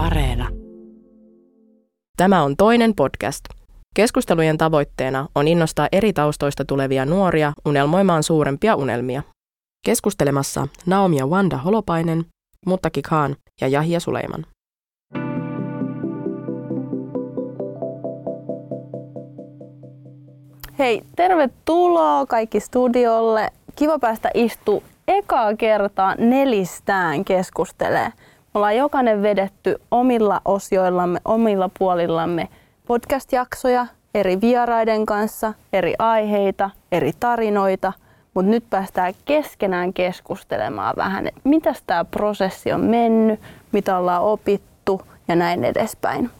Areena. Tämä on toinen podcast. Keskustelujen tavoitteena on innostaa eri taustoista tulevia nuoria unelmoimaan suurempia unelmia. Keskustelemassa Naomi ja Wanda Holopainen, Muttaki Khan ja Jahia Suleiman. Hei, tervetuloa kaikki studiolle. Kiva päästä istu ekaa kertaa nelistään keskustelee. Ollaan jokainen vedetty omilla osioillamme, omilla puolillamme podcast-jaksoja eri vieraiden kanssa, eri aiheita, eri tarinoita, mutta nyt päästään keskenään keskustelemaan vähän, että mitä tämä prosessi on mennyt, mitä ollaan opittu ja näin edespäin.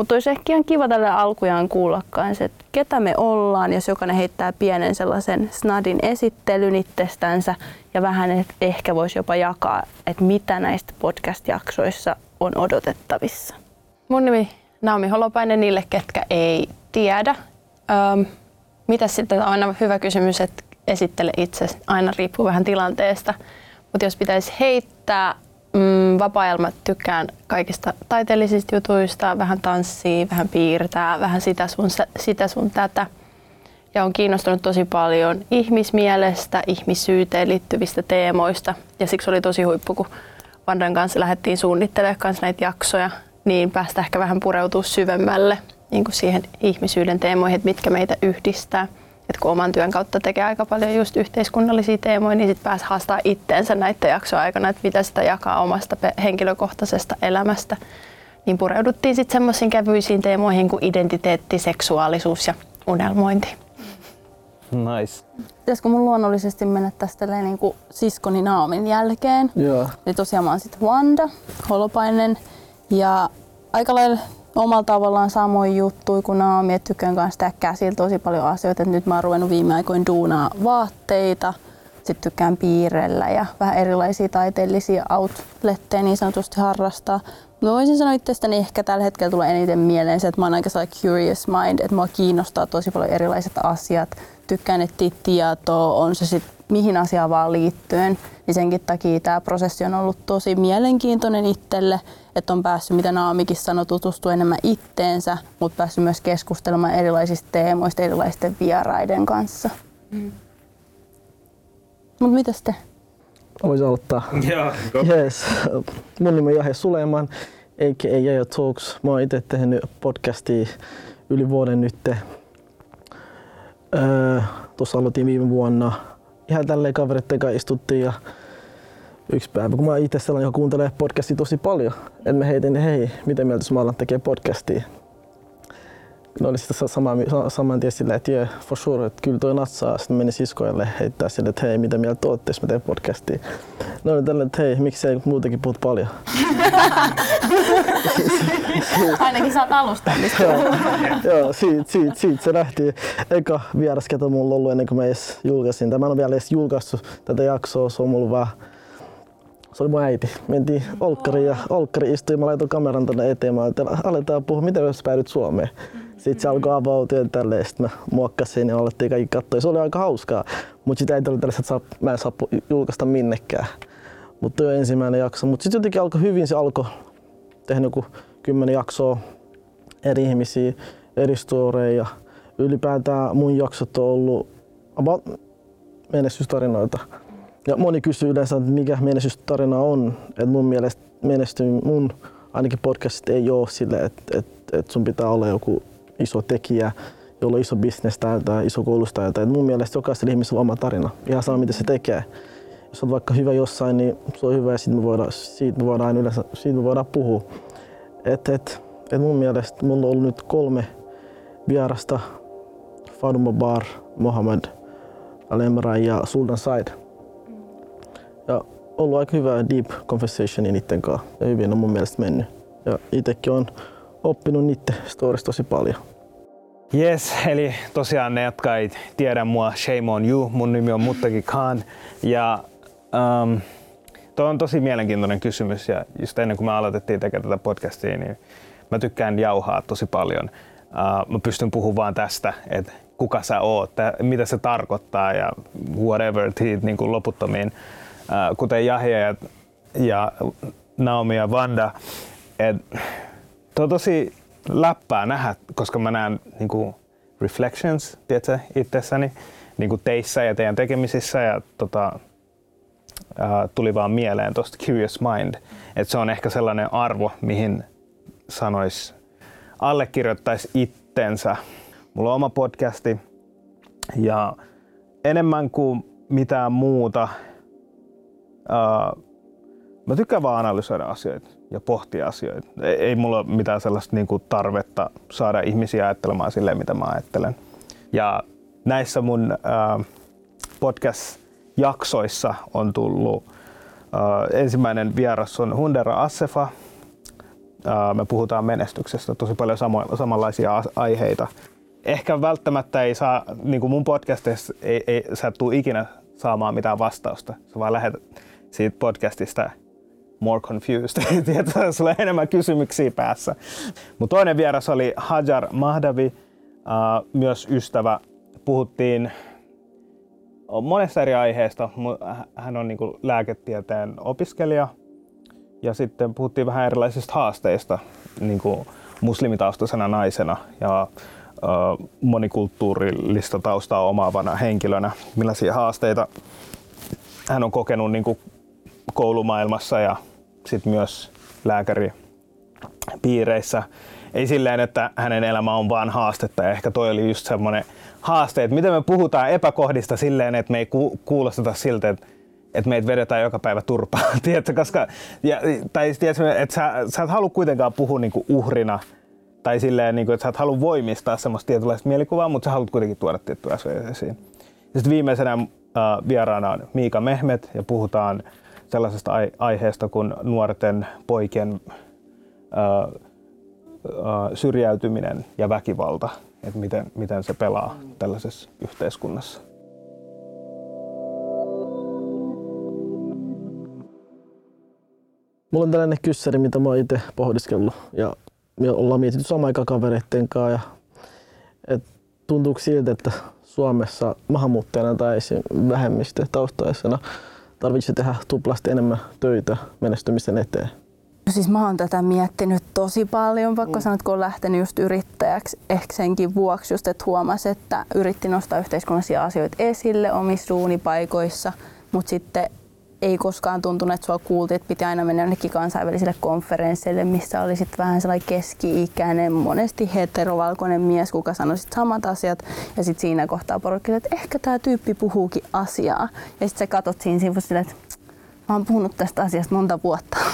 Mutta olisi ehkä ihan kiva tälle alkujaan kuulla kanssa, että ketä me ollaan, jos jokainen heittää pienen sellaisen snadin esittelyn itsestänsä ja vähän että ehkä voisi jopa jakaa, että mitä näistä podcast-jaksoissa on odotettavissa. Mun nimi Naomi Holopainen niille, ketkä ei tiedä. Öm, mitä sitten on aina hyvä kysymys, että esittele itse. Aina riippuu vähän tilanteesta. Mutta jos pitäisi heittää Vapaa-ajalla tykkään kaikista taiteellisista jutuista, vähän tanssii, vähän piirtää, vähän sitä sun, sitä sun tätä. Ja on kiinnostunut tosi paljon ihmismielestä, ihmisyyteen liittyvistä teemoista. Ja siksi oli tosi huippu, kun Vandan kanssa lähdettiin suunnittelemaan kanssa näitä jaksoja, niin päästä ehkä vähän pureutua syvemmälle niin kuin siihen ihmisyyden teemoihin, että mitkä meitä yhdistää – että kun oman työn kautta tekee aika paljon just yhteiskunnallisia teemoja, niin sitten pääsi haastaa itteensä näiden jaksojen aikana, että mitä sitä jakaa omasta henkilökohtaisesta elämästä. Niin pureuduttiin sitten semmoisiin kevyisiin teemoihin kuin identiteetti, seksuaalisuus ja unelmointi. Nice. Pitäisikö mun luonnollisesti mennä tästä niin kuin siskoni Naomin jälkeen? Joo. Eli tosiaan mä oon sitten Wanda Holopainen ja aika lailla omalla tavallaan samoin juttuja kuin Naomi, että tykkään kanssa tehdä käsillä tosi paljon asioita. Nyt mä oon ruvennut viime aikoina duunaa vaatteita, sitten tykkään piirrellä ja vähän erilaisia taiteellisia outletteja niin sanotusti harrastaa. Mä voisin sanoa itsestäni ehkä tällä hetkellä tulee eniten mieleen se, että mä oon aika curious mind, että mua kiinnostaa tosi paljon erilaiset asiat. Tykkään etsiä tietoa, on se sitten mihin asiaan vaan liittyen, niin senkin takia tämä prosessi on ollut tosi mielenkiintoinen itselle, että on päässyt, mitä Naamikin sanoi, tutustua enemmän itteensä, mutta päässyt myös keskustelemaan erilaisista teemoista erilaisten vieraiden kanssa. Mm. Mutta mitäs te? Voisi aloittaa. Joo, yes. Mun nimi on Jahe Suleiman, a.k.a. Jaja Talks. Mä oon itse tehnyt podcastia yli vuoden nyt. Öö, Tuossa aloitin viime vuonna ihan tälleen kavereiden kanssa istuttiin ja yksi päivä, kun mä itse sellainen, joka kuuntelee podcastia tosi paljon, että mä heitin, hei, miten mieltä jos mä alan tekee podcastia. Ne oli sitten sama, saman tien silleen, että yeah, for sure, että kyllä toi natsaa. Sitten menin siskoille heittää sille, että hei, mitä mieltä ootte, jos mä teen podcastia. Ne oli tällä, että hei, miksei muutenkin puhut paljon. Ainakin sä oot alustallista. joo, joo siitä, siitä, siitä, se lähti. Eka vieras, ketä mulla on ollut ennen kuin mä edes julkaisin. Tämä on vielä edes julkaistu tätä jaksoa, se on mulla vähän se oli mun äiti. Mentiin Olkkariin ja Olkkari istui mä laitoin kameran tonne eteen. Mä aletaan puhua, miten jos päädyt Suomeen. Sitten se alkoi avautua ja tälleen. Sitten mä muokkasin ja alettiin kaikki katsoa. Se oli aika hauskaa. Mutta sitä ei ollut tällaista, että mä en saa julkaista minnekään. Mutta jo ensimmäinen jakso. Mutta sitten jotenkin alkoi hyvin, se alkoi tehdä joku kymmenen jaksoa eri ihmisiä, eri storeja. Ylipäätään mun jaksot on ollut about menestystarinoita. Ja moni kysyy yleensä, että mikä menestystarina on. Et mun mielestä menesty, mun ainakin podcastit ei ole sille, että et, et sun pitää olla joku iso tekijä, jolla on iso bisnes tai iso koulusta tai jotain. mun mielestä jokaisella ihmisellä on oma tarina. Ihan sama, mitä se tekee. Jos on vaikka hyvä jossain, niin se on hyvä ja siitä me voidaan, siitä me voidaan, yleensä, siitä me voidaan puhua. Et, et, et mun mielestä mulla on ollut nyt kolme vierasta. Faduma Bar, Mohamed Alemra ja Sultan Said. Ja ollut aika hyvä deep conversation niiden kanssa ja hyvin on mun mielestä mennyt. Ja itsekin on oppinut niiden stories tosi paljon. Yes, eli tosiaan ne, jotka ei tiedä mua, shame on you. Mun nimi on Muttaki Khan ja um, Tuo on tosi mielenkiintoinen kysymys ja just ennen kuin me aloitettiin tekemään tätä podcastia, niin mä tykkään jauhaa tosi paljon. Uh, mä pystyn puhumaan tästä, että kuka sä oot, mitä se tarkoittaa ja whatever, niin kuin loputtomiin, uh, kuten Jahja ja, ja Naomi ja Vanda. Et, tuo on tosi läppää nähdä, koska mä näen niin reflections tiedätkö, itsessäni niin teissä ja teidän tekemisissä ja tota, ää, tuli vaan mieleen tuosta Curious Mind, että se on ehkä sellainen arvo, mihin sanois allekirjoittaisi itsensä. Mulla on oma podcasti ja enemmän kuin mitään muuta ää, mä tykkään vaan analysoida asioita ja pohtia asioita. Ei, ei mulla ole mitään sellaista niin kuin tarvetta saada ihmisiä ajattelemaan silleen, mitä mä ajattelen. Ja näissä mun äh, podcast-jaksoissa on tullut äh, ensimmäinen vieras on Hundera Assefa. Äh, me puhutaan menestyksestä, tosi paljon samo- samanlaisia aiheita. Ehkä välttämättä ei saa, niin kuin mun podcastissa, ei, ei, sä et tuu ikinä saamaan mitään vastausta. Sä vaan lähdet siitä podcastista more confused. Tiedätkö, sulla enemmän kysymyksiä päässä. Mutta toinen vieras oli Hajar Mahdavi, myös ystävä. Puhuttiin monesta eri aiheesta. Hän on niinku lääketieteen opiskelija. Ja sitten puhuttiin vähän erilaisista haasteista niinku muslimitaustaisena naisena ja monikulttuurillista taustaa omaavana henkilönä. Millaisia haasteita hän on kokenut niin kuin koulumaailmassa ja sit myös lääkäripiireissä. Ei silleen, että hänen elämä on vaan haastetta ja ehkä toi oli just semmoinen haaste, että miten me puhutaan epäkohdista silleen, että me ei kuulosteta siltä, että että meitä vedetään joka päivä turpaan, tiedätkö, koska, ja, tai tiedätkö, että sä, sä et halua kuitenkaan puhua niinku uhrina, tai silleen, niinku, että sä et halua voimistaa semmoista tietynlaista mielikuvaa, mutta sä haluat kuitenkin tuoda tiettyä asioita esiin. Sitten viimeisenä äh, vieraana on Miika Mehmet, ja puhutaan sellaisesta aiheesta kuin nuorten poikien syrjäytyminen ja väkivalta, että miten, miten se pelaa tällaisessa yhteiskunnassa. Mulla on tällainen kyssäri, mitä mä oon itse pohdiskellut ja me ollaan mietitty samaan aikaan kavereitten kanssa. Ja, et tuntuuko siltä, että Suomessa maahanmuuttajana tai vähemmistö taustaisena tarvitsisi tehdä tuplasti enemmän töitä menestymisen eteen? No siis mä oon tätä miettinyt tosi paljon, vaikka mm. sanot, kun on lähtenyt just yrittäjäksi, ehkä senkin vuoksi just, että huomasi, että yritti nostaa yhteiskunnallisia asioita esille omissa duunipaikoissa, mutta sitten ei koskaan tuntunut, että sua kuultiin, että piti aina mennä jonnekin kansainvälisille konferensseille, missä oli sitten vähän sellainen keski-ikäinen, monesti heterovalkoinen mies, kuka sanoi sit samat asiat. Ja sitten siinä kohtaa porukki, että ehkä tämä tyyppi puhuukin asiaa. Ja sitten sä katot siinä sivussa että mä oon puhunut tästä asiasta monta vuotta.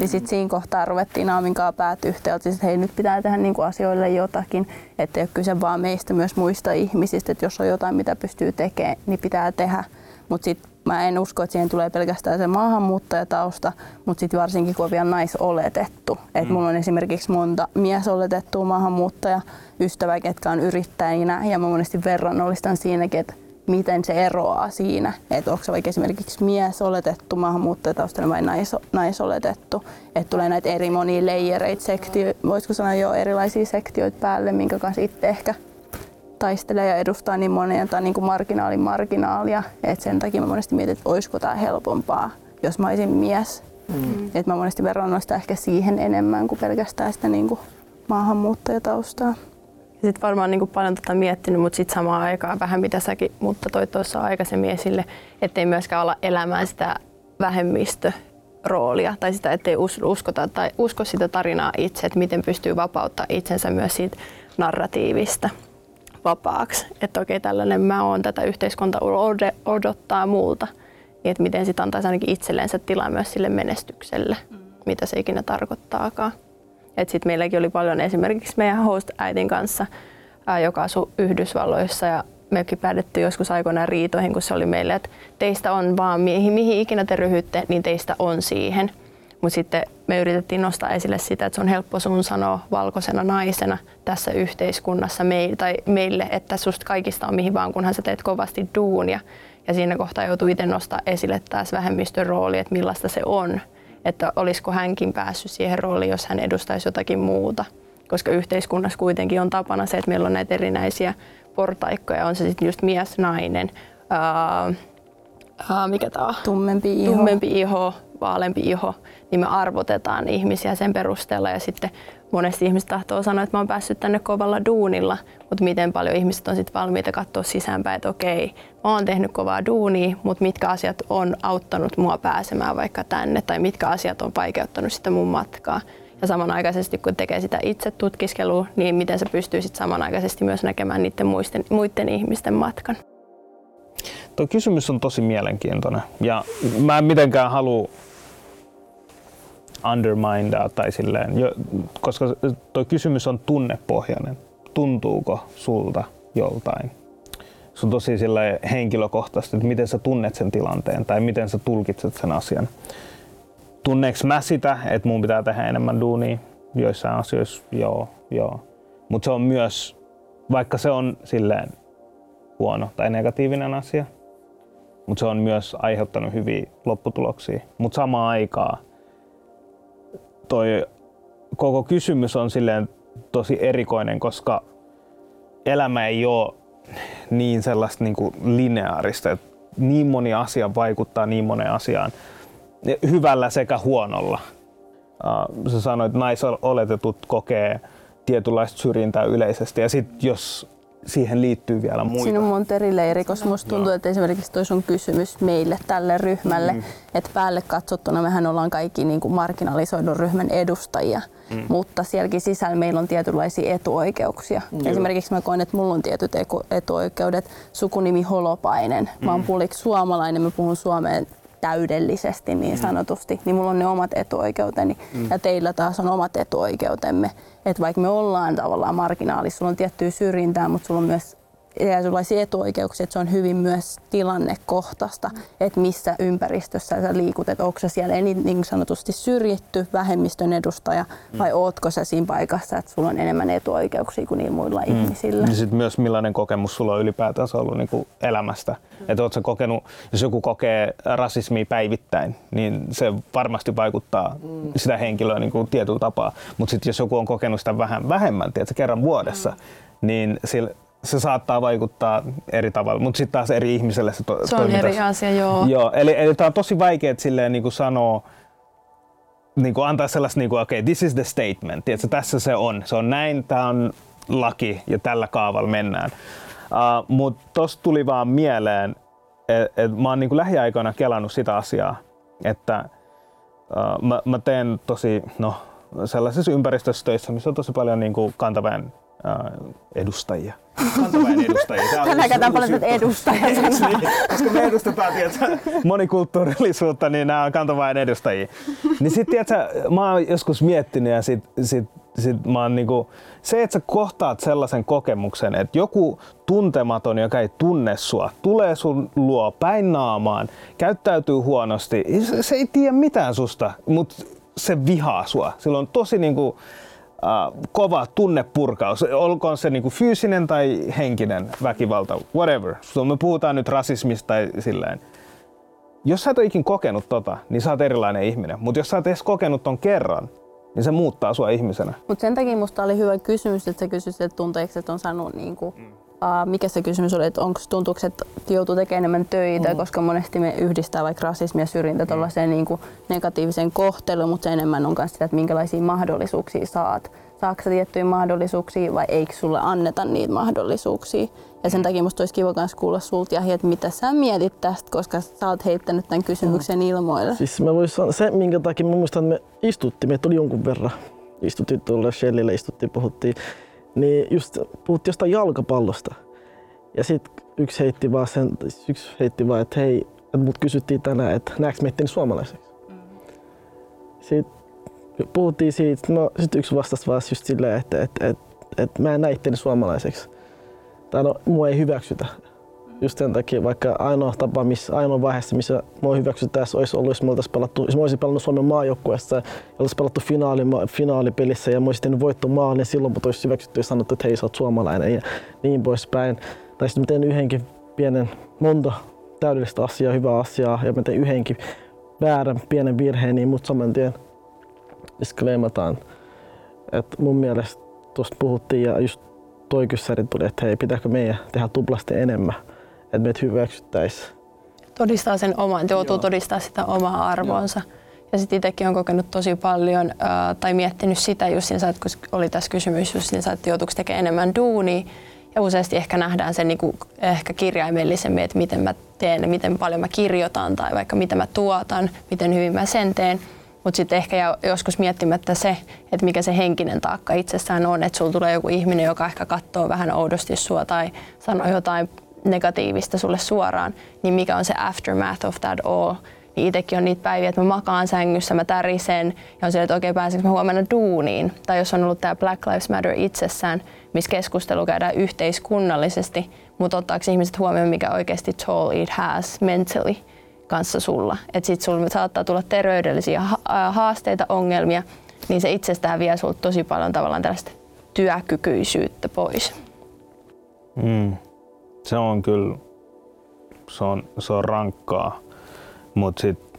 Ja sitten siinä kohtaa ruvettiin Naamin kanssa päät yhteen, että hei nyt pitää tehdä niinku asioille jotakin, että ei ole kyse vaan meistä, myös muista ihmisistä, että jos on jotain mitä pystyy tekemään, niin pitää tehdä. Mutta sitten mä en usko, että siihen tulee pelkästään se maahanmuuttajatausta, mutta sitten varsinkin kun on vielä naisoletettu. Et mm. mulla on esimerkiksi monta miesoletettua maahanmuuttaja ystävää, ketkä on yrittäjinä ja mä monesti verrannollistan siinäkin, että miten se eroaa siinä, että onko se vaikka esimerkiksi mies oletettu maahanmuuttajataustainen vai nais, naisoletettu, että tulee näitä eri monia leijereitä, sektio, voisiko sanoa jo erilaisia sektioita päälle, minkä kanssa itse ehkä taistelee ja edustaa niin monen tai niin kuin marginaalin marginaalia. Et sen takia mä monesti mietin, että olisiko tämä helpompaa, jos mä olisin mies. Mm. Et mä monesti verran sitä ehkä siihen enemmän kuin pelkästään sitä niin kuin maahanmuuttajataustaa. Sitten varmaan niin kuin paljon tätä miettinyt, mutta sitten samaan aikaan vähän mitä säkin, mutta toi tuossa aikaisemmin esille, ettei myöskään olla elämään sitä vähemmistöroolia tai sitä, ettei uskota tai usko sitä tarinaa itse, että miten pystyy vapauttaa itsensä myös siitä narratiivista vapaaksi. Että okei, tällainen mä oon, tätä yhteiskunta odottaa multa. Niin että miten sitä antaisi ainakin itselleensä tilaa myös sille menestykselle, mm. mitä se ikinä tarkoittaakaan. Sitten meilläkin oli paljon esimerkiksi meidän host-äitin kanssa, ää, joka asui Yhdysvalloissa ja mekin päädyttiin joskus aikoinaan riitoihin, kun se oli meille, että teistä on vaan, mihin, mihin ikinä te ryhytte, niin teistä on siihen. Mutta sitten me yritettiin nostaa esille sitä, että se on helppo sun sanoa valkoisena naisena tässä yhteiskunnassa meille, tai meille, että susta kaikista on mihin vaan, kunhan sä teet kovasti duunia. Ja siinä kohtaa joutuu itse nostaa esille taas vähemmistön rooli, että millaista se on. Että olisiko hänkin päässyt siihen rooliin, jos hän edustaisi jotakin muuta. Koska yhteiskunnassa kuitenkin on tapana se, että meillä on näitä erinäisiä portaikkoja, on se sitten just mies, nainen, ää, ää, mikä tämä on? Tummempi iho. Tummempi iho, jopa alempi iho, niin me arvotetaan ihmisiä sen perusteella ja sitten monesti ihmiset tahtoo sanoa, että mä oon päässyt tänne kovalla duunilla, mutta miten paljon ihmiset on sitten valmiita katsoa sisäänpäin, että okei, mä oon tehnyt kovaa duunia, mutta mitkä asiat on auttanut mua pääsemään vaikka tänne tai mitkä asiat on vaikeuttanut sitä mun matkaa. Ja samanaikaisesti kun tekee sitä itse tutkiskelua, niin miten se pystyy samanaikaisesti myös näkemään niiden muisten, muiden ihmisten matkan. Tuo kysymys on tosi mielenkiintoinen ja mä en mitenkään halua undermindaa tai silleen, koska tuo kysymys on tunnepohjainen. Tuntuuko sulta joltain? Se on tosi henkilökohtaisesti, että miten sä tunnet sen tilanteen tai miten sä tulkitset sen asian. Tunneeks mä sitä, että mun pitää tehdä enemmän duunia joissain asioissa? Joo, joo. Mutta se on myös, vaikka se on silleen huono tai negatiivinen asia, mutta se on myös aiheuttanut hyviä lopputuloksia. Mutta samaan aikaan toi koko kysymys on silleen tosi erikoinen, koska elämä ei ole niin sellaista niin kuin lineaarista, että niin moni asia vaikuttaa niin moneen asiaan, hyvällä sekä huonolla. Sä sanoit, että naisoletetut kokee tietynlaista syrjintää yleisesti ja sitten jos siihen liittyy vielä muita. Siinä on monta eri leiri, koska musta tuntuu, että esimerkiksi toi sun kysymys meille, tälle ryhmälle, mm. että päälle katsottuna mehän ollaan kaikki niin kuin marginalisoidun ryhmän edustajia, mm. mutta sielläkin sisällä meillä on tietynlaisia etuoikeuksia. Mm. Esimerkiksi mä koen, että mulla on tietyt etuoikeudet, sukunimi Holopainen, mm. mä oon puoliksi suomalainen, mä puhun suomeen täydellisesti niin mm. sanotusti, niin mulla on ne omat etuoikeuteni mm. ja teillä taas on omat etuoikeutemme. Että vaikka me ollaan tavallaan marginaalissa, sulla on tiettyä syrjintää, mutta sulla on myös erilaisia etuoikeuksia, että se on hyvin myös tilannekohtaista, mm. että missä ympäristössä sä liikut, että onko sä siellä niin sanotusti syrjitty vähemmistön edustaja mm. vai ootko sä siinä paikassa, että sulla on enemmän etuoikeuksia kuin niillä muilla mm. ihmisillä. Ja sitten myös millainen kokemus sulla on ylipäätänsä ollut niin kuin elämästä. Mm. Että ootko kokenut, jos joku kokee rasismia päivittäin, niin se varmasti vaikuttaa mm. sitä henkilöä niin kuin tietyllä tapaa. Mutta sitten jos joku on kokenut sitä vähän vähemmän, tiedätkö, kerran vuodessa, mm. niin sillä se saattaa vaikuttaa eri tavalla, mutta sitten taas eri ihmiselle se, to- se on eri asia, joo. joo eli, eli tämä on tosi vaikea silleen niin kuin sanoa, niin kuin antaa sellaista, niin kuin, okay, this is the statement, tiedätkö, tässä se on, se on näin, tämä on laki ja tällä kaavalla mennään. Uh, mutta tosta tuli vaan mieleen, että et mä oon niin kuin lähiaikoina kelannut sitä asiaa, että uh, mä, mä teen tosi, no, sellaisessa ympäristössä töissä, missä on tosi paljon niin kuin kantaväen edustajia kantaväen edustajia. Tämä Tänään käytetään paljon tätä edustajia niin, koska me edustetaan tiedätkö, monikulttuurillisuutta, niin nämä on kantaväen edustajia. Niin sit, tiedätkö, mä oon joskus miettinyt ja sit, sit, sit mä oon niinku, se, että sä kohtaat sellaisen kokemuksen, että joku tuntematon, joka ei tunne sua, tulee sun luo päin naamaan, käyttäytyy huonosti, se, se ei tiedä mitään susta, mutta se vihaa sua. Sillä on tosi niinku, kova tunnepurkaus, olkoon se niinku fyysinen tai henkinen väkivalta, whatever. So me puhutaan nyt rasismista tai silleen. Jos sä et ole ikin kokenut tota, niin sä oot erilainen ihminen. Mutta jos sä oot edes kokenut ton kerran, niin se muuttaa sua ihmisenä. Mutta sen takia musta oli hyvä kysymys, että sä kysyit, että tunteeko, että on saanut niinku, mm. Uh, mikä se kysymys oli, että onko tuntuuko, että joutuu tekemään enemmän töitä, mm. koska monesti me yhdistää vaikka rasismi ja syrjintä mm. niinku negatiiviseen kohteluun, mutta se enemmän on myös sitä, että minkälaisia mahdollisuuksia saat saako tiettyjä mahdollisuuksia vai eikö sulle anneta niitä mahdollisuuksia. Ja sen takia musta olisi kiva myös kuulla sulta Jahi, että mitä sä mietit tästä, koska sä oot heittänyt tämän kysymyksen mm. ilmoille. Siis mä voisin sanoa, se minkä takia mä muistan, että me istuttiin, meitä oli jonkun verran, istuttiin tuolla Shellille, istuttiin, puhuttiin, niin just puhuttiin jostain jalkapallosta. Ja sitten yksi heitti vaan sen, yksi heitti vaan, että hei, että mut kysyttiin tänään, että näetkö meitä suomalaiseksi? Mm. Sitten puhuttiin siitä, no sitten yksi vastasi vaan just silleen, että, että, että, että mä en näe suomalaiseksi. Tai no, mua ei hyväksytä. Just sen takia, vaikka ainoa tapa, missä, ainoa vaiheessa, missä mua hyväksyttäisiin, olisi ollut, jos, me pelattu, jos mä olisin pelannut Suomen maajoukkueessa ja olisi pelattu finaali, finaalipelissä ja mä olisin tehnyt voittomaali, niin silloin mut olisi hyväksytty ja sanottu, että hei, sä oot suomalainen ja niin poispäin. Tai sitten mä teen yhdenkin pienen, monta täydellistä asiaa, hyvää asiaa ja mä teen yhdenkin väärän pienen virheen, niin mut saman tien disclaimataan. Et mun mielestä tuosta puhuttiin ja just toi kyssäri tuli, että hei, pitääkö meidän tehdä tuplasti enemmän, että meitä hyväksyttäisiin. Todistaa sen oman, joutuu todistaa sitä omaa arvoonsa. Joo. Ja sitten itsekin on kokenut tosi paljon ää, tai miettinyt sitä just siinä, että kun oli tässä kysymys just niin, että joutuuko tekemään enemmän duunia. Ja useasti ehkä nähdään se niin kuin, ehkä kirjaimellisemmin, että miten mä teen, miten paljon mä kirjoitan tai vaikka mitä mä tuotan, miten hyvin mä sen teen. Mutta sitten ehkä joskus miettimättä se, että mikä se henkinen taakka itsessään on, että sulla tulee joku ihminen, joka ehkä katsoo vähän oudosti sua tai sanoo jotain negatiivista sulle suoraan, niin mikä on se aftermath of that all. Niin itsekin on niitä päiviä, että mä makaan sängyssä, mä tärisen ja on se, että okei pääsenkö mä huomenna duuniin. Tai jos on ollut tämä Black Lives Matter itsessään, missä keskustelu käydään yhteiskunnallisesti, mutta ottaako ihmiset huomioon, mikä oikeasti toll it has mentally kanssa sulla. Että sit sulla saattaa tulla terveydellisiä haasteita, ongelmia, niin se itsestään vie sulta tosi paljon tavallaan tällaista työkykyisyyttä pois. Mm. Se on kyllä, se on, se on rankkaa, mutta sitten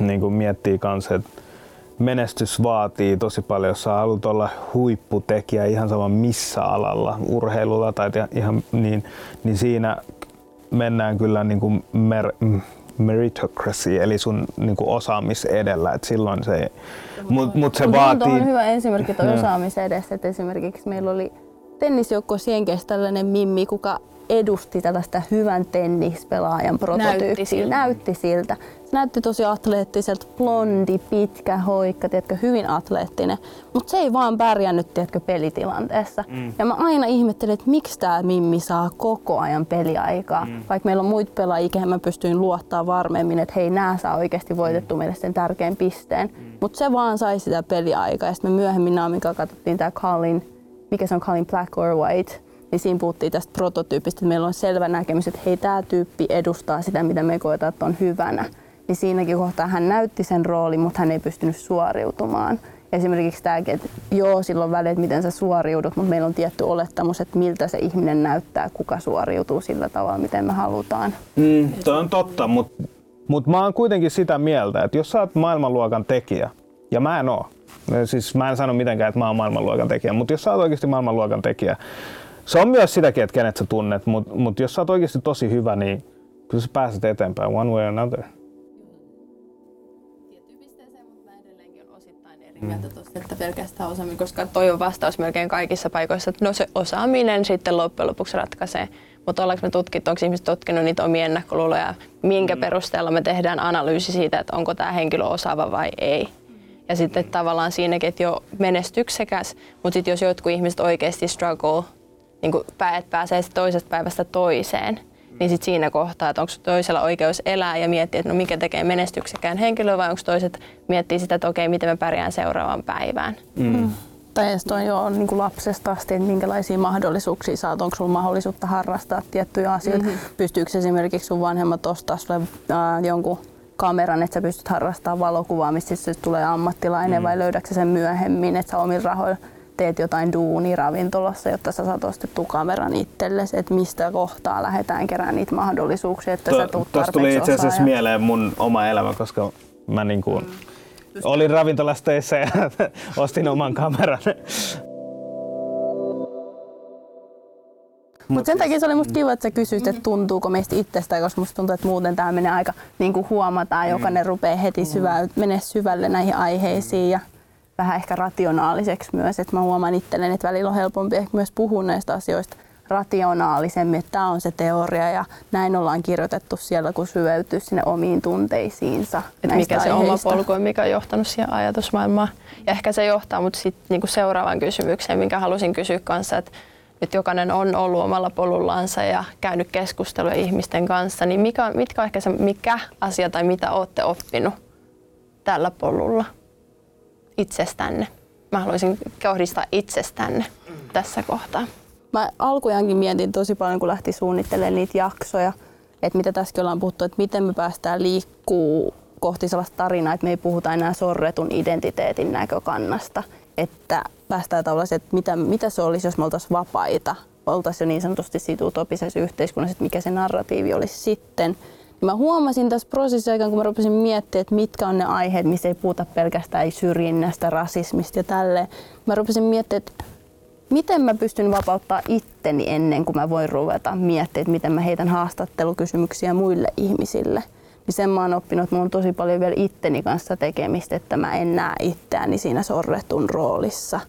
niin miettii myös, että menestys vaatii tosi paljon, jos sä haluat olla huipputekijä ihan sama missä alalla, urheilulla tai ihan niin, niin siinä mennään kyllä niin kuin mer, meritocracy, eli sun niin kuin osaamis edellä, että silloin se, mutta mut se Mut vaatii... On hyvä esimerkki tuon osaamis edessä, että esimerkiksi meillä oli tennisjoukko Sienkes tällainen Mimmi, kuka edusti tällaista hyvän tennispelaajan prototyyppiä. Näytti siltä. Näytti siltä. Se näytti tosi atleettiselta, blondi, pitkä, hoikka, tiedätkö, hyvin atleettinen. Mutta se ei vaan pärjännyt tiedätkö, pelitilanteessa. Mm. Ja mä aina ihmettelin, että miksi tämä Mimmi saa koko ajan peliaikaa. Mm. Vaikka meillä on muita pelaajia, kehen mä pystyin luottaa varmemmin, että hei, nämä saa oikeasti voitettu mm. meille sen tärkeän pisteen. Mm. Mutta se vaan sai sitä peliaikaa. Ja sitten me myöhemmin Naamikaa katsottiin tämä Colin, mikä se on Colin Black or White niin siinä puhuttiin tästä prototyypistä, että meillä on selvä näkemys, että hei, tämä tyyppi edustaa sitä, mitä me koetaan, että on hyvänä. Niin siinäkin kohtaa hän näytti sen roolin, mutta hän ei pystynyt suoriutumaan. Esimerkiksi tämäkin, että joo, silloin väliin, että miten sä suoriudut, mutta meillä on tietty olettamus, että miltä se ihminen näyttää, kuka suoriutuu sillä tavalla, miten me halutaan. Mm, toi on totta, mutta mut mä oon kuitenkin sitä mieltä, että jos sä oot maailmanluokan tekijä, ja mä en oo, siis mä en sano mitenkään, että mä oon maailmanluokan tekijä, mutta jos sä oot oikeasti maailmanluokan tekijä, se on myös sitäkin, että kenet sä tunnet, mutta mut jos sä oot oikeasti tosi hyvä, niin kyllä sä pääset eteenpäin one way or another. mieltä tosta, että pelkästään osaaminen, koska toi on vastaus melkein kaikissa paikoissa, että no se osaaminen sitten loppujen lopuksi ratkaisee. Mutta ollaanko me tutkittu, onko ihmiset tutkinut niitä omia ennakkoluuloja, minkä mm. perusteella me tehdään analyysi siitä, että onko tämä henkilö osaava vai ei. Ja sitten tavallaan siinäkin, että jo menestyksekäs, mutta sitten jos jotkut ihmiset oikeasti struggle niin kuin päät pääsee toisesta päivästä toiseen, niin sit siinä kohtaa, että onko toisella oikeus elää ja miettiä, että no mikä tekee menestyksekään henkilö vai onko toiset miettii sitä, että okei, miten mä pärjään seuraavaan päivään. Mm. Mm. Tai edes toi jo niin kuin lapsesta asti, että minkälaisia mahdollisuuksia saat, onko sulla mahdollisuutta harrastaa tiettyjä asioita. Mm-hmm. Pystyykö esimerkiksi sun vanhemmat ostaa sulle äh, jonkun kameran, että sä pystyt harrastamaan valokuvaamista, siis se tulee ammattilainen mm. vai löydätkö sen myöhemmin, että sä omilla rahoilla teet jotain duuni ravintolassa, jotta sä saat ostettua kameran itsellesi, että mistä kohtaa lähdetään keräämään niitä mahdollisuuksia, että to, sä tuut Tuossa tuli itse asiassa mieleen mun oma elämä, koska mä niin kuin mm. olin ravintolassa töissä ja ostin oman kameran. Mutta sen takia se oli musta kiva, että sä kysyit, että tuntuuko meistä itsestään, koska musta tuntuu, että muuten tämä menee aika niin kuin huomataan, mm. jokainen rupeaa heti syvä, menee syvälle näihin aiheisiin. Ja vähän ehkä rationaaliseksi myös. Että mä huomaan itselleni, että välillä on helpompi ehkä myös puhua näistä asioista rationaalisemmin, että tämä on se teoria ja näin ollaan kirjoitettu siellä, kun syveytyy sinne omiin tunteisiinsa. Että mikä se oma polku on, mikä on johtanut siihen ajatusmaailmaan. Ja ehkä se johtaa mut sitten niinku seuraavaan kysymykseen, minkä halusin kysyä kanssa, että nyt jokainen on ollut omalla polullansa ja käynyt keskustelua ihmisten kanssa, niin mikä, mitkä ehkä se, mikä asia tai mitä olette oppinut tällä polulla? itsestänne? Mä haluaisin kohdistaa itsestänne tässä kohtaa. Mä alkujaankin mietin tosi paljon, kun lähti suunnittelemaan niitä jaksoja, että mitä tässäkin ollaan puhuttu, että miten me päästään liikkuu kohti sellaista tarinaa, että me ei puhuta enää sorretun identiteetin näkökannasta, että päästään tavallaan, että mitä, mitä se olisi, jos me oltaisiin vapaita, oltaisiin jo niin sanotusti siitä utopisessa yhteiskunnassa, että mikä se narratiivi olisi sitten. Mä huomasin tässä prosessissa aikana, kun mä rupesin miettimään, että mitkä on ne aiheet, missä ei puhuta pelkästään syrjinnästä, rasismista ja tälleen. Mä rupesin miettimään, että miten mä pystyn vapauttaa itteni ennen kuin mä voin ruveta miettimään, että miten mä heitän haastattelukysymyksiä muille ihmisille. niin sen mä oon oppinut, että mulla on tosi paljon vielä itteni kanssa tekemistä, että mä en näe itseäni siinä sorretun roolissa.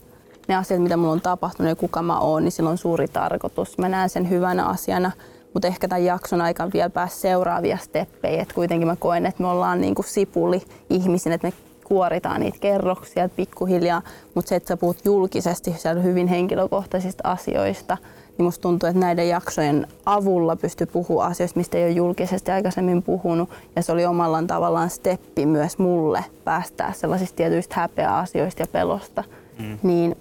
Ne asiat, mitä mulla on tapahtunut ja kuka mä oon, niin sillä on suuri tarkoitus. Mä näen sen hyvänä asiana, mutta ehkä tämän jakson aikana vielä pääs seuraavia steppejä. Et kuitenkin mä koen, että me ollaan niin kuin sipuli ihmisinä, että me kuoritaan niitä kerroksia pikkuhiljaa, mutta se, että sä puhut julkisesti siellä hyvin henkilökohtaisista asioista, niin musta tuntuu, että näiden jaksojen avulla pystyy puhumaan asioista, mistä ei ole julkisesti aikaisemmin puhunut. Ja se oli omallaan tavallaan steppi myös mulle päästää sellaisista tietyistä häpeä asioista ja pelosta. Mm. Niin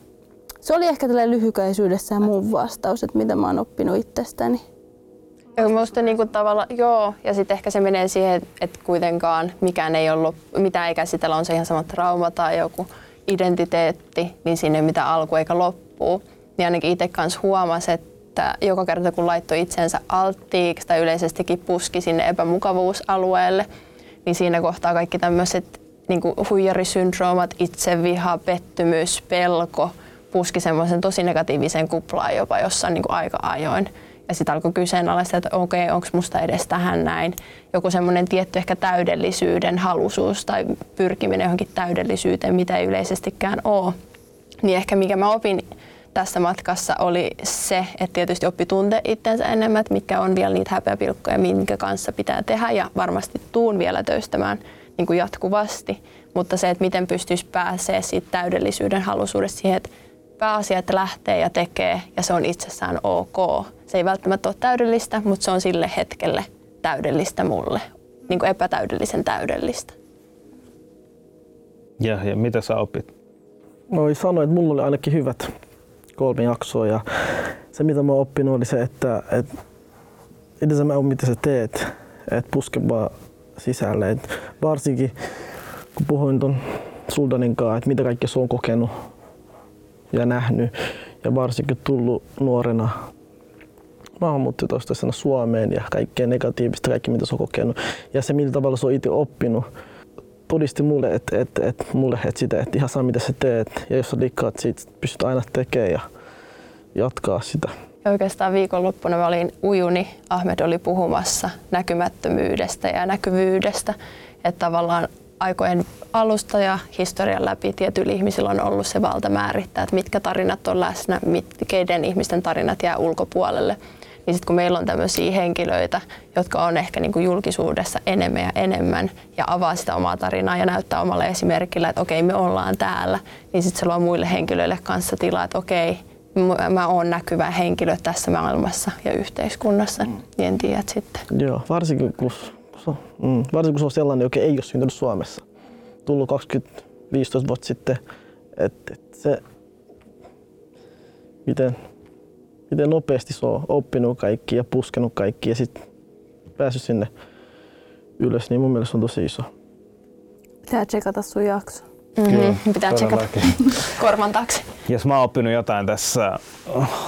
se oli ehkä tällä lyhykäisyydessä mun vastaus, että mitä mä oon oppinut itsestäni. Ja musta niinku tavalla, joo, ja sitten ehkä se menee siihen, että kuitenkaan mikään ei ollut, mitä ei käsitellä, on se ihan sama trauma tai joku identiteetti, niin sinne mitä alku eikä loppuu. Niin ainakin itse kanssa huomasi, että joka kerta kun laittoi itsensä alttiiksi tai yleisestikin puski sinne epämukavuusalueelle, niin siinä kohtaa kaikki tämmöiset niin huijarisyndroomat, itseviha, pettymys, pelko puski semmoisen tosi negatiivisen kuplaan jopa jossain niin aika ajoin ja sitten alkoi kyseenalaista, että okei, okay, onko musta edes tähän näin. Joku semmoinen tietty ehkä täydellisyyden halusuus tai pyrkiminen johonkin täydellisyyteen, mitä ei yleisestikään ole. Niin ehkä mikä mä opin tässä matkassa oli se, että tietysti oppi tunte itsensä enemmän, että mitkä on vielä niitä häpeäpilkkoja, minkä kanssa pitää tehdä ja varmasti tuun vielä töystämään niin kuin jatkuvasti. Mutta se, että miten pystyisi pääsee siitä täydellisyyden halusuudesta siihen, että pääasia, että lähtee ja tekee ja se on itsessään ok. Se ei välttämättä ole täydellistä, mutta se on sille hetkelle täydellistä mulle, niin kuin epätäydellisen täydellistä. Ja, ja mitä sä opit? Moi sanoin, että mulla oli ainakin hyvät kolme jaksoa ja se mitä mä oon oppinut oli se, että, että edes mä mitä sä teet, että puske vaan sisälle. Et varsinkin kun puhuin ton Suldanin kanssa, että mitä kaikkea se on kokenut ja nähnyt ja varsinkin tullut nuorena maahanmuuttajataustaisena Suomeen ja kaikkea negatiivista, kaikki mitä se on kokenut. Ja se, millä tavalla se on itse oppinut, todisti mulle, että, että, että mulle että sitä, että ihan saa mitä sä teet. Ja jos sä dikkaat siitä, pystyt aina tekemään ja jatkaa sitä. Oikeastaan viikonloppuna mä olin ujuni. Ahmed oli puhumassa näkymättömyydestä ja näkyvyydestä. Että tavallaan aikojen alusta ja historian läpi tietyillä ihmisillä on ollut se valta määrittää, että mitkä tarinat on läsnä, mit, keiden ihmisten tarinat jää ulkopuolelle. Niin sitten kun meillä on tämmöisiä henkilöitä, jotka on ehkä niin kuin julkisuudessa enemmän ja enemmän ja avaa sitä omaa tarinaa ja näyttää omalle esimerkillä, että okei me ollaan täällä, niin sitten se luo muille henkilöille kanssa tilaa, että okei mä oon näkyvä henkilö tässä maailmassa ja yhteiskunnassa, niin en tiedä sitten. Joo, varsinkin kun Mm. Varsinkin kun se on sellainen, joka ei ole syntynyt Suomessa. Tullut 20-15 vuotta sitten. Että et se, miten, miten nopeasti se on oppinut kaikki ja puskenut kaikki ja sitten päässyt sinne ylös, niin mun mielestä on tosi iso. Pitää tsekata sun jakso. Mm-hmm. Joo, Pitää tsekata korvan taakse. Jos mä oon oppinut jotain tässä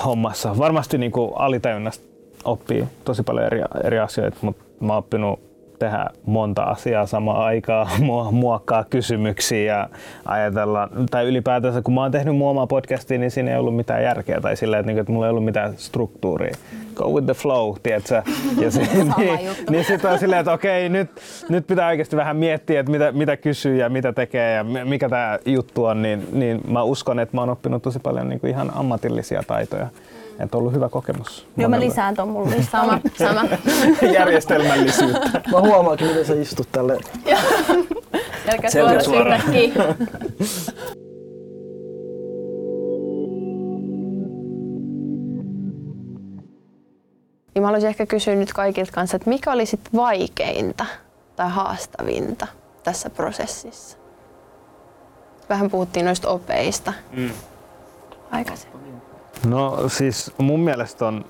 hommassa, varmasti niin kuin alitajunnasta oppii tosi paljon eri, eri asioita, mutta mä oon oppinut tehdä monta asiaa samaan aikaan, muokkaa kysymyksiä ja ajatella, tai ylipäätänsä kun mä oon tehnyt mun omaa podcastia, niin siinä ei ollut mitään järkeä tai sillä, että, niinku, että mulla ei ollut mitään struktuuria. Go with the flow, tiedätkö? Ja se, niin, niin sitten on silleen, että okei, nyt, nyt pitää oikeasti vähän miettiä, että mitä, mitä kysyy ja mitä tekee ja mikä tämä juttu on, niin, niin mä uskon, että mä oon oppinut tosi paljon niin kuin ihan ammatillisia taitoja. Että on ollut hyvä kokemus. Joo, mä lisään ton mulle. Sama, sama. Järjestelmällisyyttä. Mä huomaankin, miten sä istut tälle. Selkä suoraan. Niin mä haluaisin ehkä kysyä nyt kaikilta kanssa, että mikä oli sit vaikeinta tai haastavinta tässä prosessissa? Vähän puhuttiin noista opeista mm. aikaisemmin. No siis mun mielestä on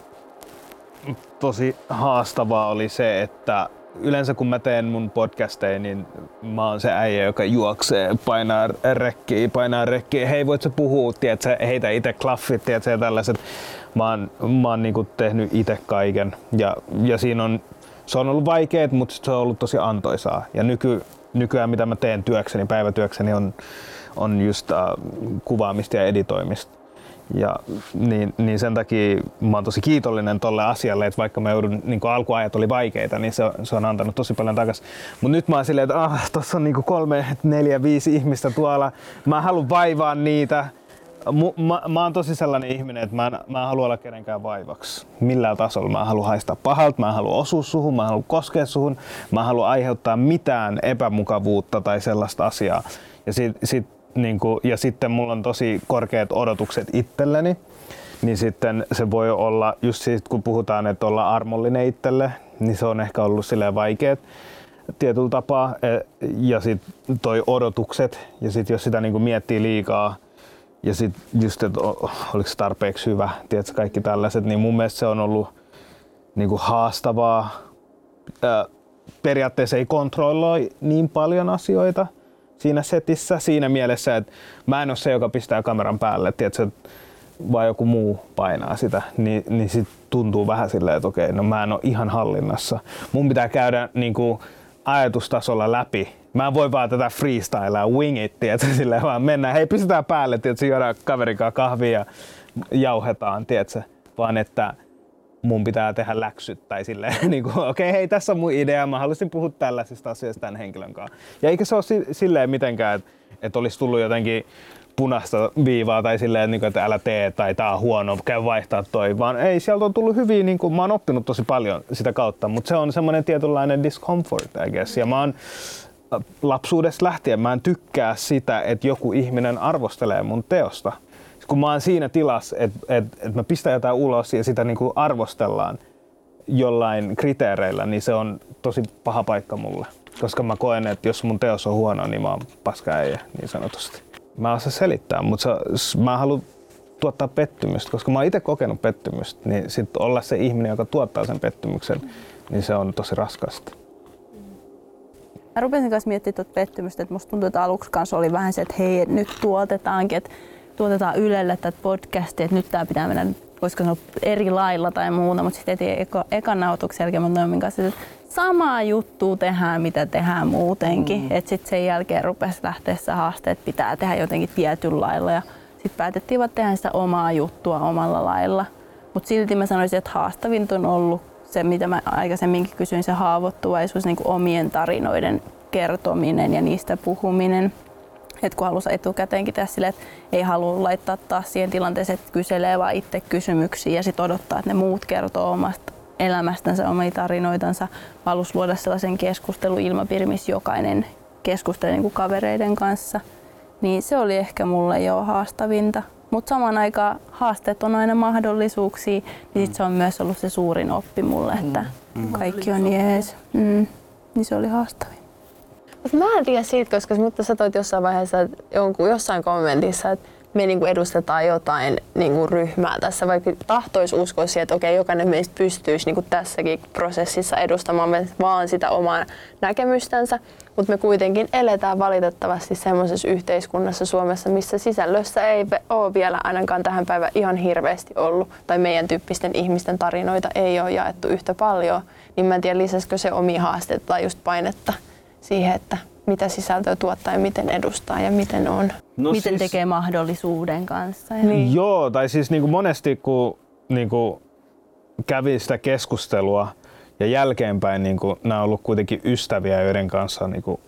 tosi haastavaa oli se, että yleensä kun mä teen mun podcasteja, niin mä oon se äijä, joka juoksee, painaa rekkiä, painaa rekkiä. Hei, voit sä puhua, tiedät, heitä itse klaffit, tiedät, ja tällaiset. Mä oon, mä oon niinku tehnyt itse kaiken. Ja, ja siinä on, se on ollut vaikeet, mutta se on ollut tosi antoisaa. Ja nyky, nykyään mitä mä teen työkseni, päivätyökseni on, on just uh, kuvaamista ja editoimista. Ja niin, niin sen takia mä oon tosi kiitollinen tolle asialle, että vaikka mä joudun, niin alkuajat oli vaikeita, niin se, se on antanut tosi paljon takaisin. Mutta nyt mä oon silleen, että ah, tossa on niin kolme, neljä, viisi ihmistä tuolla. Mä haluan vaivaa niitä. M- mä, mä oon tosi sellainen ihminen, että mä en, mä en halua olla kenenkään vaivaksi. Millään tasolla. Mä haluan haistaa pahalta, mä haluan osua suhun, mä haluan koskea suhun, mä haluan aiheuttaa mitään epämukavuutta tai sellaista asiaa. Ja sit, sit niin kuin, ja sitten mulla on tosi korkeat odotukset itselleni, niin sitten se voi olla, just siitä kun puhutaan, että olla armollinen itselle, niin se on ehkä ollut silleen vaikeet tietyllä tapaa. E, ja sitten toi odotukset, ja sitten jos sitä niin kuin miettii liikaa, ja sitten just, että oliko se tarpeeksi hyvä, tiedätkö, kaikki tällaiset, niin mun mielestä se on ollut niin kuin haastavaa. Periaatteessa ei kontrolloi niin paljon asioita, siinä setissä siinä mielessä, että mä en ole se, joka pistää kameran päälle, tiedätkö, vai joku muu painaa sitä, niin, niin sit tuntuu vähän silleen, että okei, no mä en ole ihan hallinnassa. Mun pitää käydä niin kuin, ajatustasolla läpi. Mä en voi vaan tätä freestylea, wing it, tiedätkö, silleen vaan mennään, hei pistetään päälle, tiedätkö, juodaan kaverikaan kahvia ja jauhetaan, tiedätkö, vaan että mun pitää tehdä läksyt tai silleen, niin kuin, okei okay, hei tässä on mun idea, mä haluaisin puhua tällaisista asioista tämän henkilön kanssa. Ja eikä se ole silleen mitenkään, että, että olisi tullut jotenkin punaista viivaa tai silleen, että, että älä tee tai tää on huono, käy vaihtaa toi, vaan ei, sieltä on tullut hyvin, niin kuin, mä oon oppinut tosi paljon sitä kautta, mutta se on semmoinen tietynlainen discomfort, I guess. Ja mä oon äh, lapsuudesta lähtien, mä en tykkää sitä, että joku ihminen arvostelee mun teosta kun mä oon siinä tilassa, että et, et mä pistän jotain ulos ja sitä niinku arvostellaan jollain kriteereillä, niin se on tosi paha paikka mulle. Koska mä koen, että jos mun teos on huono, niin mä oon paska äijä, niin sanotusti. Mä osaan selittää, mutta se, mä haluan tuottaa pettymystä, koska mä oon itse kokenut pettymystä, niin sit olla se ihminen, joka tuottaa sen pettymyksen, niin se on tosi raskasta. Mä rupesin kanssa miettimään tuota pettymystä, että musta tuntuu, että aluksi kanssa oli vähän se, että hei, nyt tuotetaankin, että tuotetaan Ylelle tätä podcastia, että nyt tämä pitää mennä, voisiko sanoa eri lailla tai muuta, mutta sitten heti eka, ekan nauhoituksen jälkeen mä Noimin kanssa, että samaa juttua tehdään, mitä tehdään muutenkin. Mm. Että sitten sen jälkeen rupesi lähteä se haaste, että pitää tehdä jotenkin tietyllä lailla ja sitten päätettiin vaan tehdä sitä omaa juttua omalla lailla. Mutta silti mä sanoisin, että haastavinta on ollut se, mitä mä aikaisemminkin kysyin, se haavoittuvaisuus, niin kuin omien tarinoiden kertominen ja niistä puhuminen. Et kun halusi etukäteenkin tehdä silleen, että ei halua laittaa taas siihen tilanteeseen, että kyselee vaan itse kysymyksiä ja sitten odottaa, että ne muut kertoo omasta elämästänsä, omia tarinoitansa. Halusi luoda sellaisen keskusteluilmapiirin, missä jokainen keskustelee niin kuin kavereiden kanssa. Niin se oli ehkä mulle jo haastavinta. Mutta samaan aikaan haasteet on aina mahdollisuuksia, niin sit se on myös ollut se suurin oppi mulle, että mm. Mm. kaikki on jees. Mm. Niin se oli haastavin. Mutta mä en tiedä siitä, koska mutta sä toit jossain vaiheessa jonkun, jossain kommentissa, että me niinku edustetaan jotain niinku ryhmää tässä, vaikka tahtoisi uskoa siihen, että okei, jokainen meistä pystyisi niinku tässäkin prosessissa edustamaan vaan sitä omaa näkemystänsä, mutta me kuitenkin eletään valitettavasti semmoisessa yhteiskunnassa Suomessa, missä sisällössä ei ole vielä ainakaan tähän päivään ihan hirveästi ollut, tai meidän tyyppisten ihmisten tarinoita ei ole jaettu yhtä paljon, niin mä en tiedä lisäskö se omia haasteita tai just painetta siihen, että mitä sisältöä tuottaa ja miten edustaa ja miten on. No miten siis, tekee mahdollisuuden kanssa. Ja niin. Joo, tai siis niin kuin monesti kun niin kuin kävi sitä keskustelua ja jälkeenpäin niin kuin, nämä on ollut kuitenkin ystäviä, joiden kanssa niin kuin,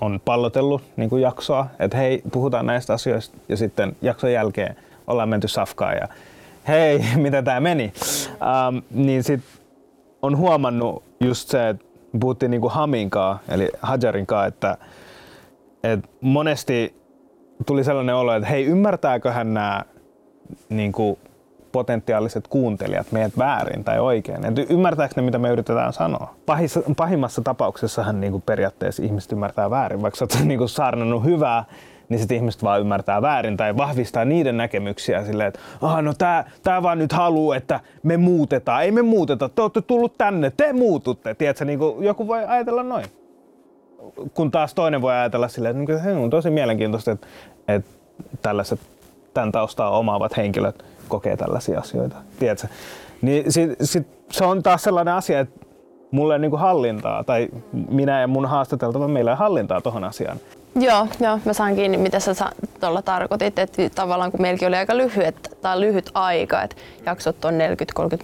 on pallotellut niin kuin jaksoa, että hei, puhutaan näistä asioista ja sitten jakson jälkeen ollaan menty safkaan ja hei, mitä tämä meni. Ähm, niin sitten on huomannut just se, että puhuttiin niin kuin Haminkaa, eli Hajarinkaa, että, että monesti tuli sellainen olo, että hei, ymmärtääköhän nämä niin kuin potentiaaliset kuuntelijat meidät väärin tai oikein? Että ymmärtääkö ne, mitä me yritetään sanoa? Pahissa, pahimmassa tapauksessahan niin kuin periaatteessa ihmiset ymmärtää väärin, vaikka sä oot niin kuin saarnannut hyvää, niin sitten ihmiset vaan ymmärtää väärin tai vahvistaa niiden näkemyksiä silleen, että ah, no tää, tää vaan nyt haluu, että me muutetaan. Ei me muuteta, te olette tullut tänne, te muututte. Tiedätkö, niin kuin joku voi ajatella noin. Kun taas toinen voi ajatella silleen, että niin on tosi mielenkiintoista, että, että tällaiset tämän taustaa omaavat henkilöt kokee tällaisia asioita. Tiedätkö? Niin sit, sit se on taas sellainen asia, että mulle ei niin hallintaa, tai minä ja mun haastateltava, meillä ei hallintaa tuohon asiaan Joo, joo, mä saan kiinni, mitä sä tuolla tarkoitit, että tavallaan kun meilläkin oli aika lyhyt, tai lyhyt aika, että jaksot on 40-30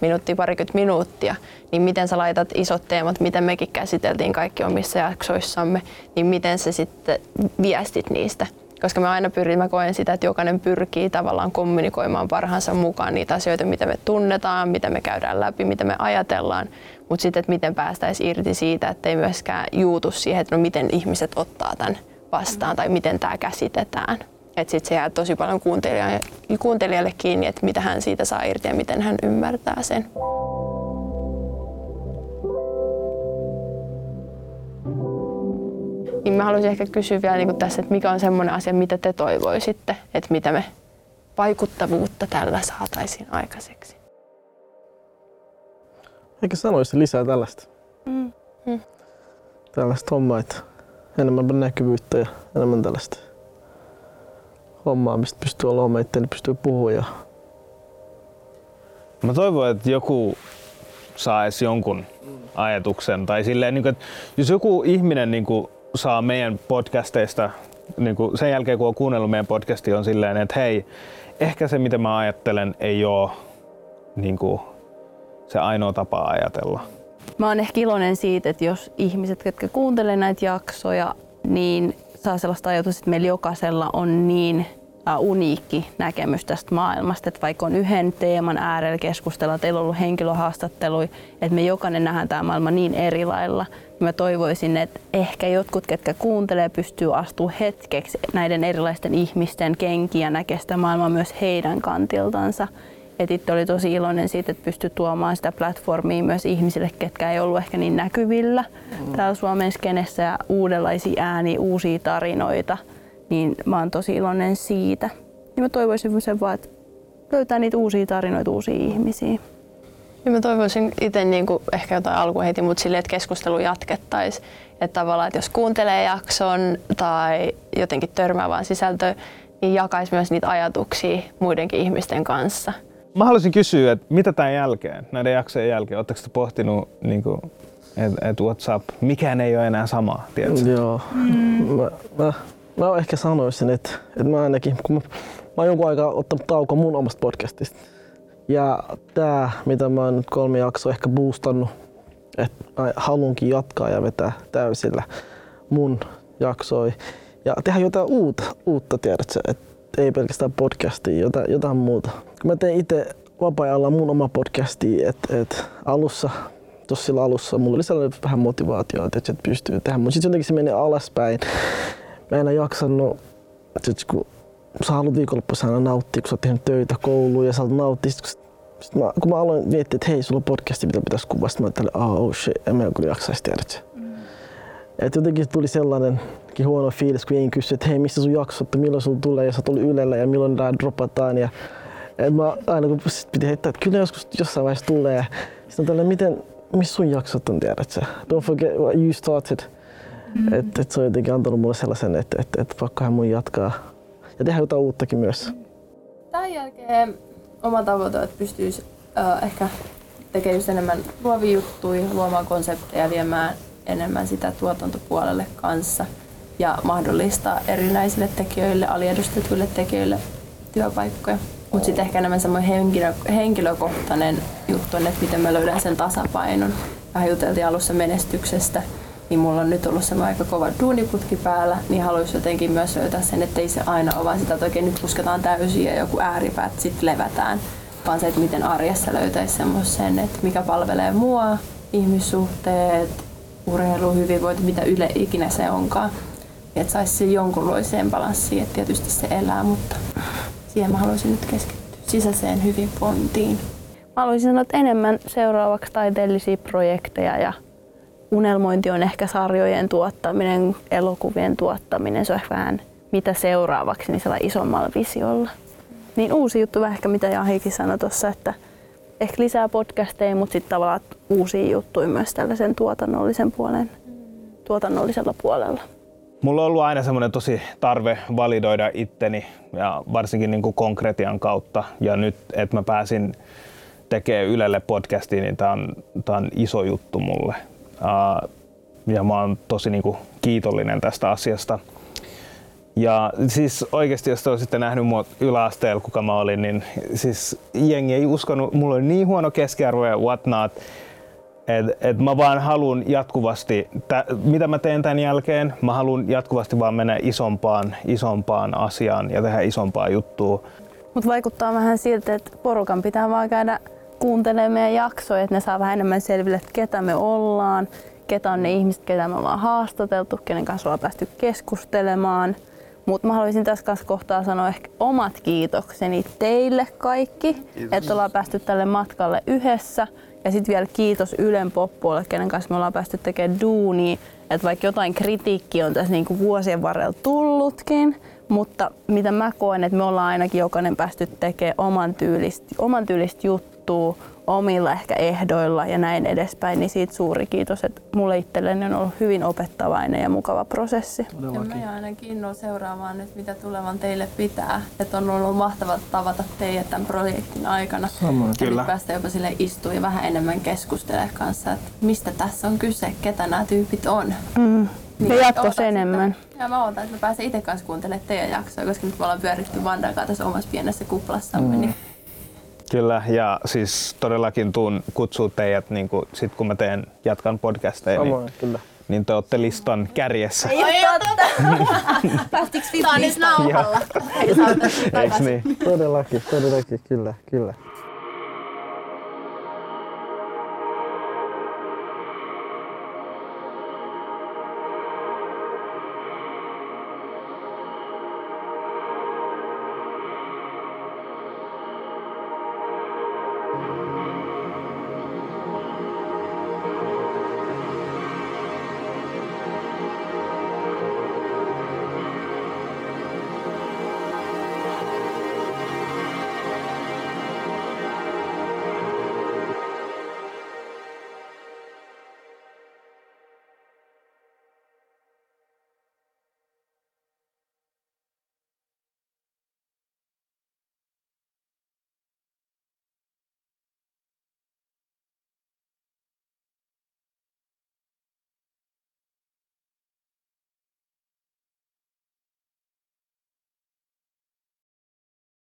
minuuttia, parikymmentä minuuttia, niin miten sä laitat isot teemat, miten mekin käsiteltiin kaikki omissa jaksoissamme, niin miten sä sitten viestit niistä? Koska mä aina pyrin, mä koen sitä, että jokainen pyrkii tavallaan kommunikoimaan parhaansa mukaan niitä asioita, mitä me tunnetaan, mitä me käydään läpi, mitä me ajatellaan, mutta sitten, että miten päästäisiin irti siitä, että ei myöskään juutu siihen, että no miten ihmiset ottaa tämän vastaan tai miten tämä käsitetään. Että sitten se jää tosi paljon kuuntelijalle, kuuntelijalle kiinni, että mitä hän siitä saa irti ja miten hän ymmärtää sen. Niin mä haluaisin ehkä kysyä vielä niin tässä, että mikä on semmoinen asia, mitä te toivoisitte, että mitä me vaikuttavuutta tällä saataisiin aikaiseksi? Eikä sanoisi lisää tällaista. Mm. Mm. Tällaista hommaa, että enemmän näkyvyyttä ja enemmän tällaista hommaa, mistä pystyy olla oma itseäni, pystyy puhua. Ja... Mä toivon, että joku saisi jonkun ajatuksen. Tai silleen, niin että jos joku ihminen niin saa meidän podcasteista, niin sen jälkeen kun on kuunnellut meidän podcastia, on silleen, että hei, ehkä se mitä mä ajattelen ei ole niin se ainoa tapa ajatella. Mä oon ehkä iloinen siitä, että jos ihmiset, jotka kuuntelee näitä jaksoja, niin saa sellaista ajatusta, että meillä jokaisella on niin uniikki näkemys tästä maailmasta, että vaikka on yhden teeman äärellä keskustella, teillä on ollut henkilöhaastatteluja, että me jokainen nähdään tämä maailma niin eri lailla, niin mä toivoisin, että ehkä jotkut, ketkä kuuntelee, pystyy astua hetkeksi näiden erilaisten ihmisten kenkiä näkemään sitä maailmaa myös heidän kantiltansa. Et itse oli tosi iloinen siitä, että pystyi tuomaan sitä platformia myös ihmisille, ketkä ei ollut ehkä niin näkyvillä mm. täällä Suomen skenessä ja uudenlaisia ääniä, uusia tarinoita. Niin mä oon tosi iloinen siitä. Ja mä toivoisin sen vaan, että löytää niitä uusia tarinoita, uusia ihmisiä. Ja mä toivoisin itse niin kuin ehkä jotain alkuun heti, mutta silleen, että keskustelu jatkettaisiin. Että tavallaan, että jos kuuntelee jakson tai jotenkin törmää vaan sisältöä, niin jakaisi myös niitä ajatuksia muidenkin ihmisten kanssa. Mä haluaisin kysyä, että mitä tämän jälkeen, näiden jaksojen jälkeen, oletteko te pohtinut, niin että et WhatsApp, mikään ei ole enää sama, tiedätkö? Joo. Mm. Mä, mä, mä ehkä sanoisin, että, että mä ainakin, kun mä, mä oon jonkun aikaa ottanut tauko mun omasta podcastista. Ja tää, mitä mä oon nyt kolme jaksoa ehkä boostannut, että haluankin jatkaa ja vetää täysillä mun jaksoi. Ja tehdä jotain uutta, uutta tiedätkö, että ei pelkästään podcastia, jotain, jotain muuta. Kun mä tein itse vapaa-ajalla mun oma podcasti, että et alussa, tuossa sillä alussa mulla oli sellainen vähän motivaatio, että, että pystyy tehdä, mutta sitten jotenkin se meni alaspäin. Mä en enää jaksanut, että kun sä haluat viikonloppuissa aina nauttia, kun sä oot tehnyt töitä kouluun ja sä haluat nauttia, sit, sit mä, kun mä aloin miettiä, että hei, sulla on podcasti, mitä pitäisi kuvaa, sitten mä ajattelin, ah, oh shit, en mä kyllä jaksaisi tiedä. Et jotenkin tuli sellainen, huono fiilis, kun jengi kysyi, että hei, missä sun jaksot, että milloin sulla tulee, ja sä tuli Ylellä ja milloin tää dropataan. Ja, et mä aina kun piti heittää, että kyllä joskus jossain vaiheessa tulee. Sitten tällä, miten, missä sun jaksot on, tiedät sä? Don't forget what you started. Mm. Että et se on jotenkin antanut mulle sellaisen, että et, et pakkohan mun jatkaa. Ja tehdä jotain uuttakin myös. Tämän jälkeen oma tavoite on, että pystyisi uh, ehkä tekemään just enemmän luovia juttuja, luomaan konsepteja, viemään enemmän sitä tuotantopuolelle kanssa ja mahdollistaa erinäisille tekijöille, aliedustetuille tekijöille työpaikkoja. Mutta sitten ehkä enemmän semmoinen henkilö, henkilökohtainen juttu on, että miten mä löydän sen tasapainon. Vähän juteltiin alussa menestyksestä, niin mulla on nyt ollut semmoinen aika kova duuniputki päällä, niin haluaisin jotenkin myös löytää sen, että ei se aina ole vaan sitä, että oikein nyt pusketaan täysin ja joku ääripäät sitten levätään, vaan se, että miten arjessa löytäisi semmoisen, että mikä palvelee mua, ihmissuhteet, urheilu, hyvinvointi, mitä yle ikinä se onkaan että saisi se jonkunlaiseen balanssiin, että tietysti se elää, mutta siihen mä haluaisin nyt keskittyä sisäiseen hyvinvointiin. Mä haluaisin sanoa, että enemmän seuraavaksi taiteellisia projekteja ja unelmointi on ehkä sarjojen tuottaminen, elokuvien tuottaminen, se on ehkä vähän mitä seuraavaksi niin isommalla visiolla. Niin uusi juttu vähän ehkä mitä Jahikin sanoi tuossa, että ehkä lisää podcasteja, mutta sitten tavallaan uusia juttuja myös tällaisen tuotannollisen puolen, tuotannollisella puolella. Mulla on ollut aina semmoinen tosi tarve validoida itteni ja varsinkin niin kuin konkretian kautta. Ja nyt, että mä pääsin tekemään Ylelle podcastiin, niin tää on, on iso juttu mulle. Ja mä oon tosi niin kuin kiitollinen tästä asiasta. Ja siis oikeasti, jos te olisitte nähnyt mua yläasteella, kuka mä olin, niin siis jengi ei uskonut, mulla oli niin huono keskiarvo ja whatnot, että et mä vaan haluan jatkuvasti, tä, mitä mä teen tämän jälkeen, mä haluan jatkuvasti vaan mennä isompaan, isompaan asiaan ja tehdä isompaa juttua. Mutta vaikuttaa vähän siltä, että porukan pitää vaan käydä kuuntelemaan meidän jaksoja, että ne saa vähän enemmän selville, että ketä me ollaan, ketä on ne ihmiset, ketä me ollaan haastateltu, kenen kanssa ollaan päästy keskustelemaan. Mutta mä haluaisin tässä kanssa kohtaa sanoa ehkä omat kiitokseni teille kaikki, Kiitos. että ollaan päästy tälle matkalle yhdessä. Ja sitten vielä kiitos Ylen poppuolle, kenen kanssa me ollaan päästy tekemään duunia. Että vaikka jotain kritiikkiä on tässä niinku vuosien varrella tullutkin, mutta mitä mä koen, että me ollaan ainakin jokainen päästy tekemään oman tyylistä, oman tyylistä juttua, omilla ehkä ehdoilla ja näin edespäin, niin siitä suuri kiitos, että mulle itselleni on ollut hyvin opettavainen ja mukava prosessi. Ja me ainakin innolla seuraamaan nyt, mitä tulevan teille pitää. Että on ollut mahtavaa tavata teidät tämän projektin aikana. Samoin. Ja Kyllä. päästä jopa sille istua ja vähän enemmän keskustelemaan kanssa, että mistä tässä on kyse, ketä nämä tyypit on. Mm. Niin, ja jatkossa enemmän. Ja mä odotan, että mä pääsen itse kanssa kuuntelemaan teidän jaksoa, koska nyt me ollaan pyöritty Vandan kanssa tässä omassa pienessä kuplassamme. Mm. Niin Kyllä, ja siis todellakin tuun kutsua teidät, niin kuin, sit kun mä teen, jatkan podcasteja, Samoin, niin, kyllä. niin te olette listan kärjessä. Ei ole totta! Päästikö Tämä on nyt nauhalla. Eikö niin? Todellakin, todellakin, kyllä, kyllä.